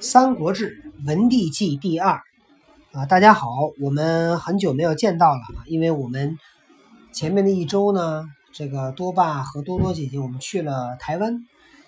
《三国志·文帝纪第二》啊，大家好，我们很久没有见到了，因为我们前面的一周呢，这个多爸和多多姐姐我们去了台湾，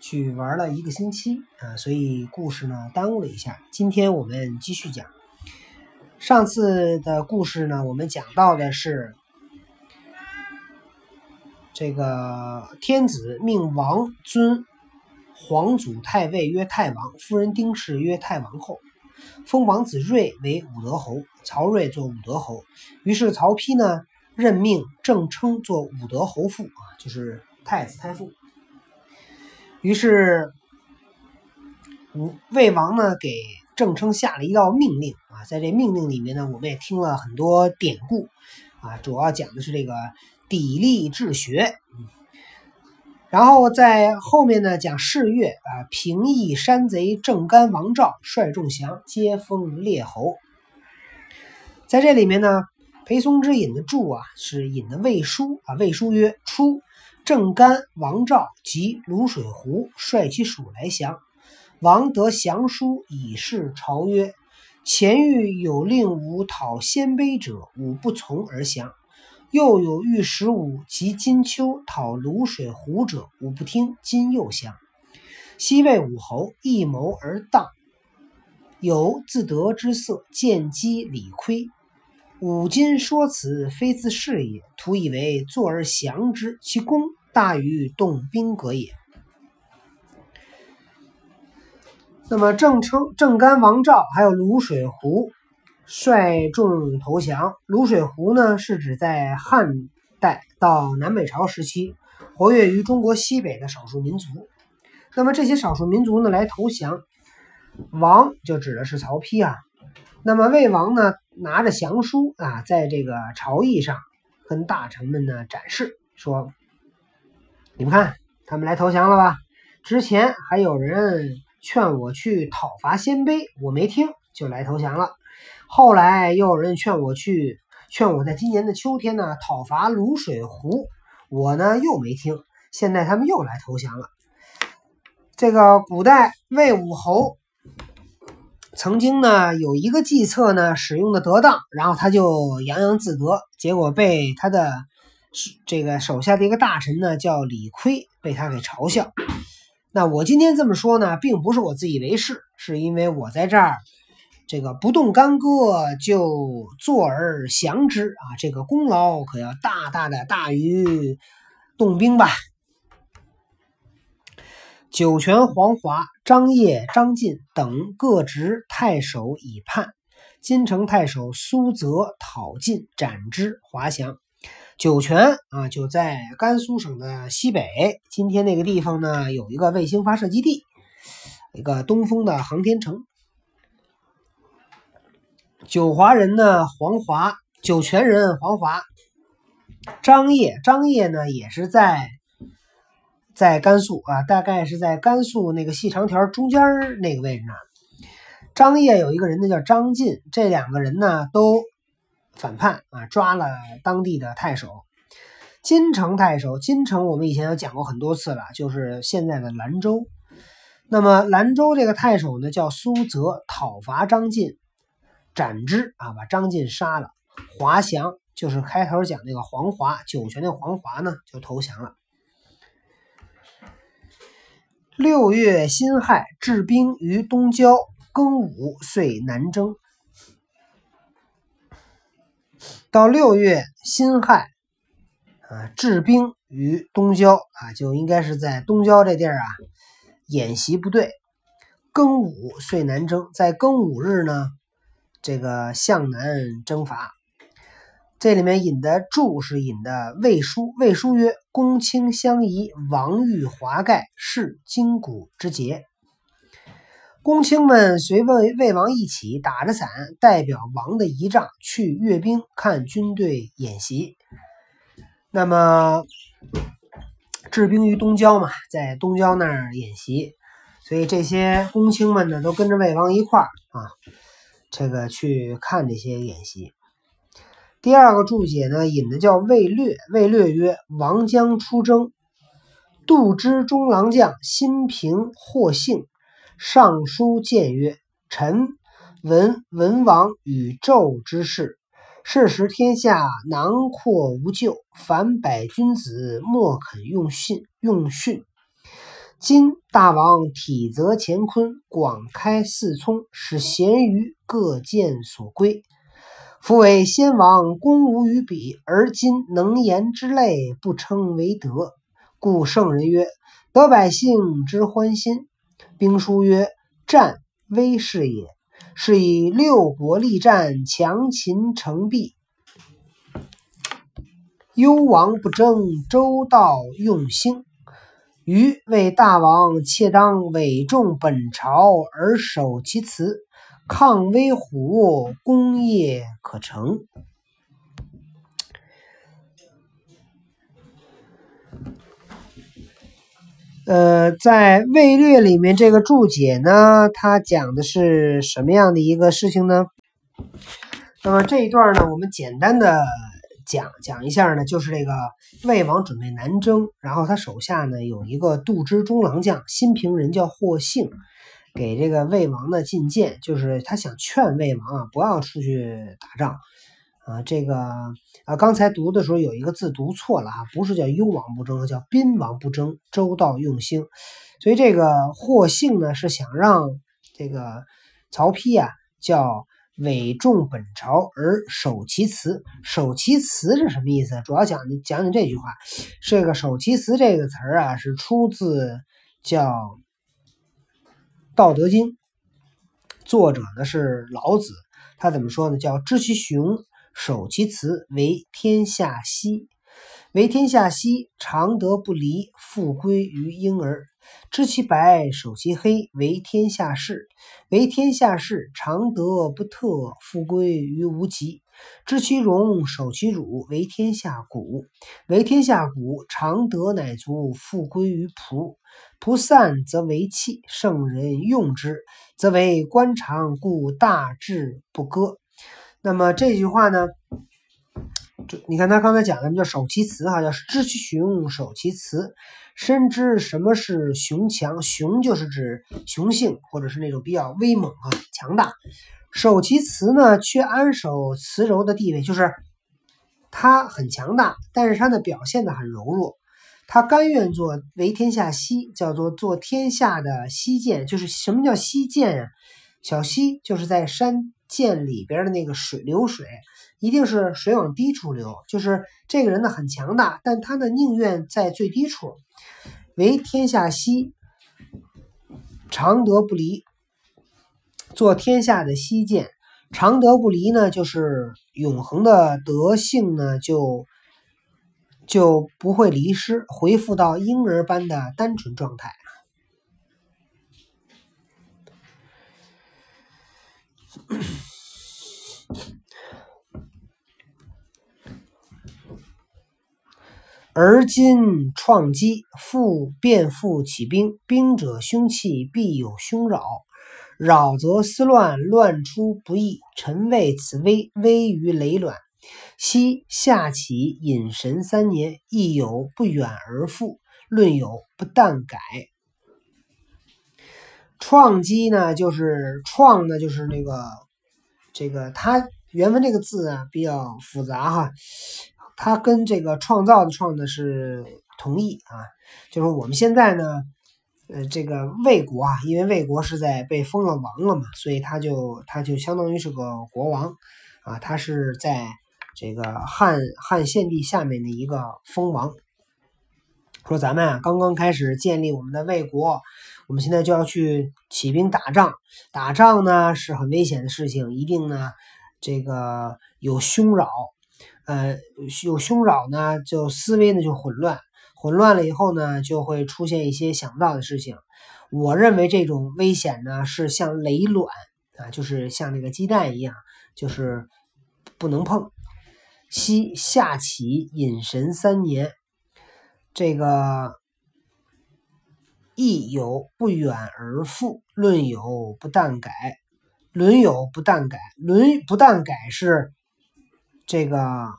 去玩了一个星期啊，所以故事呢耽误了一下。今天我们继续讲，上次的故事呢，我们讲到的是这个天子命王尊。皇祖太尉曰太王，夫人丁氏曰太王后，封王子睿为武德侯，曹睿做武德侯。于是曹丕呢任命郑称做武德侯父啊，就是太子太傅。于是武魏王呢给郑称下了一道命令啊，在这命令里面呢，我们也听了很多典故啊，主要讲的是这个砥砺治学。然后在后面呢讲四月啊，平邑山贼郑干、王赵率众降，皆封列侯。在这里面呢，裴松之引的注啊，是引的魏书啊。魏书曰：初，郑干、王赵及卤水胡率其属来降，王得降书以示朝曰：前欲有令吾讨鲜卑者，吾不从而降。又有欲使武及金秋讨卤水湖者，吾不听。今又降，西魏武侯，一谋而当，有自得之色，见机理亏。吾今说此，非自是也，徒以为坐而降之，其功大于动兵革也。那么郑称、郑干、王赵还有卤水湖。率众投降。卤水湖呢，是指在汉代到南北朝时期活跃于中国西北的少数民族。那么这些少数民族呢，来投降，王就指的是曹丕啊。那么魏王呢，拿着降书啊，在这个朝议上跟大臣们呢展示，说：“你们看，他们来投降了吧？之前还有人劝我去讨伐鲜卑，我没听，就来投降了。”后来又有人劝我去，劝我在今年的秋天呢讨伐卤水湖，我呢又没听。现在他们又来投降了。这个古代魏武侯曾经呢有一个计策呢使用的得当，然后他就洋洋自得，结果被他的这个手下的一个大臣呢叫李亏，被他给嘲笑。那我今天这么说呢，并不是我自以为是，是因为我在这儿。这个不动干戈就坐而降之啊，这个功劳可要大大的大于动兵吧。酒泉、黄华、张掖、张晋等各执太守以叛，金城太守苏泽讨晋斩之，华降。酒泉啊，就在甘肃省的西北，今天那个地方呢，有一个卫星发射基地，一个东风的航天城。九华人呢，黄华；酒泉人，黄华。张掖，张掖呢，也是在在甘肃啊，大概是在甘肃那个细长条中间那个位置呢。张掖有一个人呢，叫张晋，这两个人呢都反叛啊，抓了当地的太守金城太守。金城我们以前有讲过很多次了，就是现在的兰州。那么兰州这个太守呢，叫苏泽，讨伐张晋。斩之啊，把张晋杀了。华降就是开头讲那个黄华，酒泉的黄华呢就投降了。六月辛亥，置兵于东郊。庚午，遂南征。到六月辛亥啊，置兵于东郊啊，就应该是在东郊这地儿啊演习部队。庚午，遂南征。在庚午日呢。这个向南征伐，这里面引的注是引的魏书。魏书曰：“公卿相宜，王欲华盖，是筋骨之节。”公卿们随魏魏王一起打着伞，代表王的仪仗去阅兵，看军队演习。那么治兵于东郊嘛，在东郊那儿演习，所以这些公卿们呢，都跟着魏王一块儿啊。这个去看这些演习。第二个注解呢，引的叫魏略。魏略曰：“王将出征，杜之中郎将辛平获幸，尚书谏曰：“臣闻文王与纣之事，是时天下囊括无救，凡百君子莫肯用训用训。今大王体则乾坤，广开四聪，使贤愚各见所归。夫为先王功无与比，而今能言之类，不称为德。故圣人曰：得百姓之欢心。兵书曰：战威势也，是以六国力战，强秦成弊。幽王不争，周道用兴。余为大王，切当委重本朝而守其辞，抗威虎，功业可成。呃，在《魏略》里面，这个注解呢，它讲的是什么样的一个事情呢？那么这一段呢，我们简单的。讲讲一下呢，就是这个魏王准备南征，然后他手下呢有一个杜之中郎将，新平人叫霍姓，给这个魏王呢进谏，就是他想劝魏王啊不要出去打仗啊。这个啊，刚才读的时候有一个字读错了啊，不是叫幽王不争，叫宾王不争，周道用兴。所以这个霍姓呢是想让这个曹丕啊叫。委重本朝而守其辞，守其辞是什么意思？主要讲讲讲这句话。这个“守其辞”这个词儿啊，是出自叫《道德经》，作者呢是老子。他怎么说呢？叫“知其雄，守其雌，为天下溪。为天下溪，常德不离，复归于婴儿。”知其白，守其黑，为天下事；为天下事，常德不特，复归于无极。知其荣，守其辱，为天下谷；为天下谷，常德乃足，复归于仆。仆散则为器，圣人用之，则为官常，故大志不割。那么这句话呢？这你看他刚才讲的叫守其雌哈，叫知其雄，守其雌。深知什么是雄强，雄就是指雄性，或者是那种比较威猛啊、强大。守其雌呢，却安守慈柔的地位，就是他很强大，但是他的表现的很柔弱。他甘愿做为天下溪，叫做做天下的溪涧。就是什么叫溪涧啊？小溪就是在山涧里边的那个水流水。一定是水往低处流，就是这个人呢很强大，但他呢宁愿在最低处，为天下溪，常德不离，做天下的溪涧。常德不离呢，就是永恒的德性呢，就就不会离失，恢复到婴儿般的单纯状态。而今创基，复变复起兵，兵者凶器，必有凶扰。扰则思乱，乱出不义。臣谓此危，危于累卵。昔夏启隐神三年，亦有不远而复。论有不但改。创基呢，就是创呢，就是那个这个，它原文这个字啊比较复杂哈。它跟这个创造的创呢是同义啊，就是我们现在呢，呃，这个魏国啊，因为魏国是在被封了王了嘛，所以他就他就相当于是个国王啊，他是在这个汉汉献帝下面的一个封王。说咱们啊刚刚开始建立我们的魏国，我们现在就要去起兵打仗，打仗呢是很危险的事情，一定呢这个有凶扰。呃，有凶扰呢，就思维呢就混乱，混乱了以后呢，就会出现一些想不到的事情。我认为这种危险呢，是像雷卵啊，就是像那个鸡蛋一样，就是不能碰。西下启隐神三年，这个亦有不远而复，论有不但改，论有不但改，论不但改是。这个《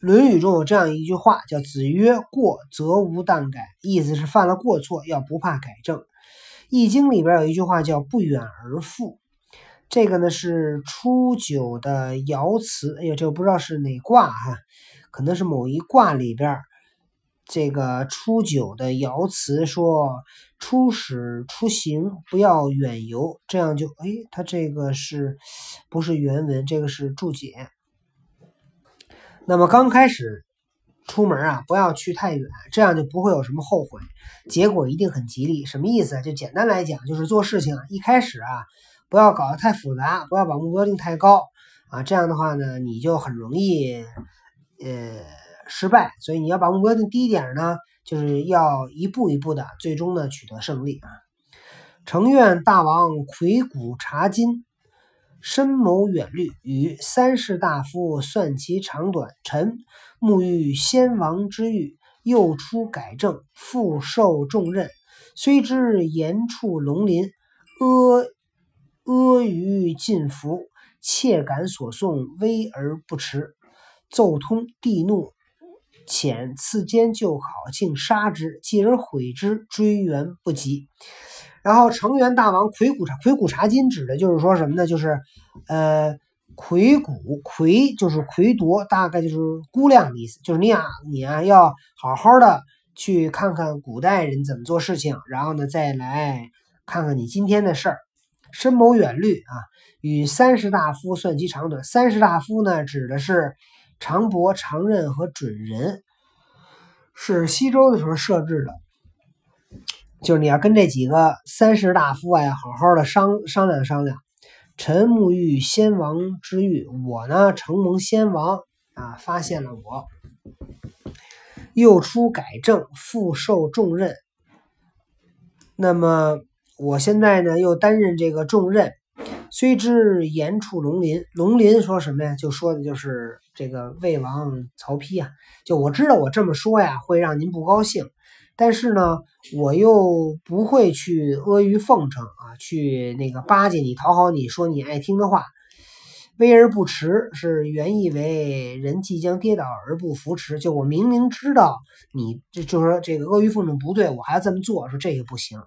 论语》中有这样一句话，叫“子曰：过则无惮改”，意思是犯了过错要不怕改正。易经》里边有一句话叫“不远而复”，这个呢是初九的爻辞。哎呦，这个不知道是哪卦哈，可能是某一卦里边这个初九的爻辞说“初始出行，不要远游”，这样就哎，它这个是不是原文？这个是注解。那么刚开始。出门啊，不要去太远，这样就不会有什么后悔，结果一定很吉利。什么意思？就简单来讲，就是做事情啊，一开始啊，不要搞得太复杂，不要把目标定太高啊，这样的话呢，你就很容易呃失败。所以你要把目标定低一点呢，就是要一步一步的，最终呢取得胜利啊。诚愿大王魁骨察今。深谋远虑，与三世大夫算其长短。臣沐浴先王之欲，又出改正，复受重任。虽知严处龙鳞，阿阿谀尽服，切感所送，危而不迟。奏通帝怒，遣赐监就考，竟杀之。继而悔之，追源不及。然后成元大王魁古察魁古察今，指的就是说什么呢？就是，呃，魁古魁就是魁夺，大概就是估量的意思。就是你啊，你啊，要好好的去看看古代人怎么做事情，然后呢，再来看看你今天的事儿，深谋远虑啊。与三十大夫算其长短。三十大夫呢，指的是长伯、长任和准人，是西周的时候设置的。就是你要跟这几个三士大夫啊，好好的商商量商量。臣沐浴先王之欲，我呢承蒙先王啊发现了我，又出改正，复受重任。那么我现在呢又担任这个重任，虽知言处龙鳞，龙鳞说什么呀？就说的就是这个魏王曹丕啊。就我知道我这么说呀，会让您不高兴。但是呢，我又不会去阿谀奉承啊，去那个巴结你、讨好你，说你爱听的话。危而不持是原意为人即将跌倒而不扶持。就我明明知道你，就就说这个阿谀奉承不对，我还要这么做，说这个不行。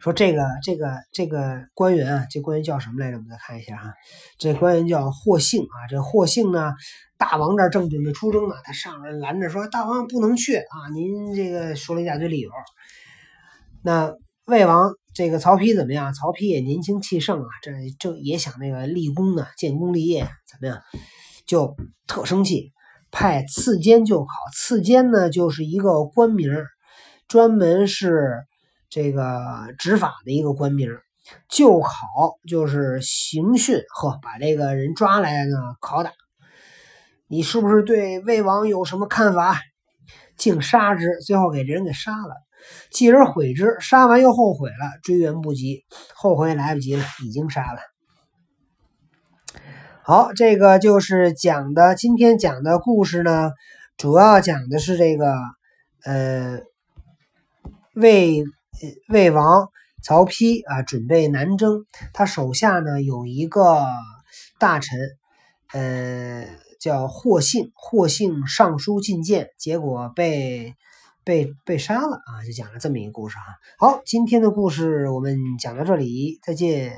说这个这个这个官员啊，这官员叫什么来着？我们再看一下哈，这官员叫霍姓啊。这霍姓呢？大王这正准备出征呢，他上来拦着说：“大王不能去啊！您这个说了一大堆理由。”那魏王这个曹丕怎么样？曹丕也年轻气盛啊，这正也想那个立功呢，建功立业怎么样？就特生气，派赐监就考。赐监呢，就是一个官名，专门是这个执法的一个官名。就考就是刑讯，呵，把这个人抓来呢拷打。你是不是对魏王有什么看法？竟杀之，最后给人给杀了。继而悔之，杀完又后悔了，追援不及，后悔来不及了，已经杀了。好，这个就是讲的今天讲的故事呢，主要讲的是这个呃魏魏王曹丕啊，准备南征，他手下呢有一个大臣，呃。叫霍信，霍信上书进谏，结果被被被杀了啊！就讲了这么一个故事啊。好，今天的故事我们讲到这里，再见。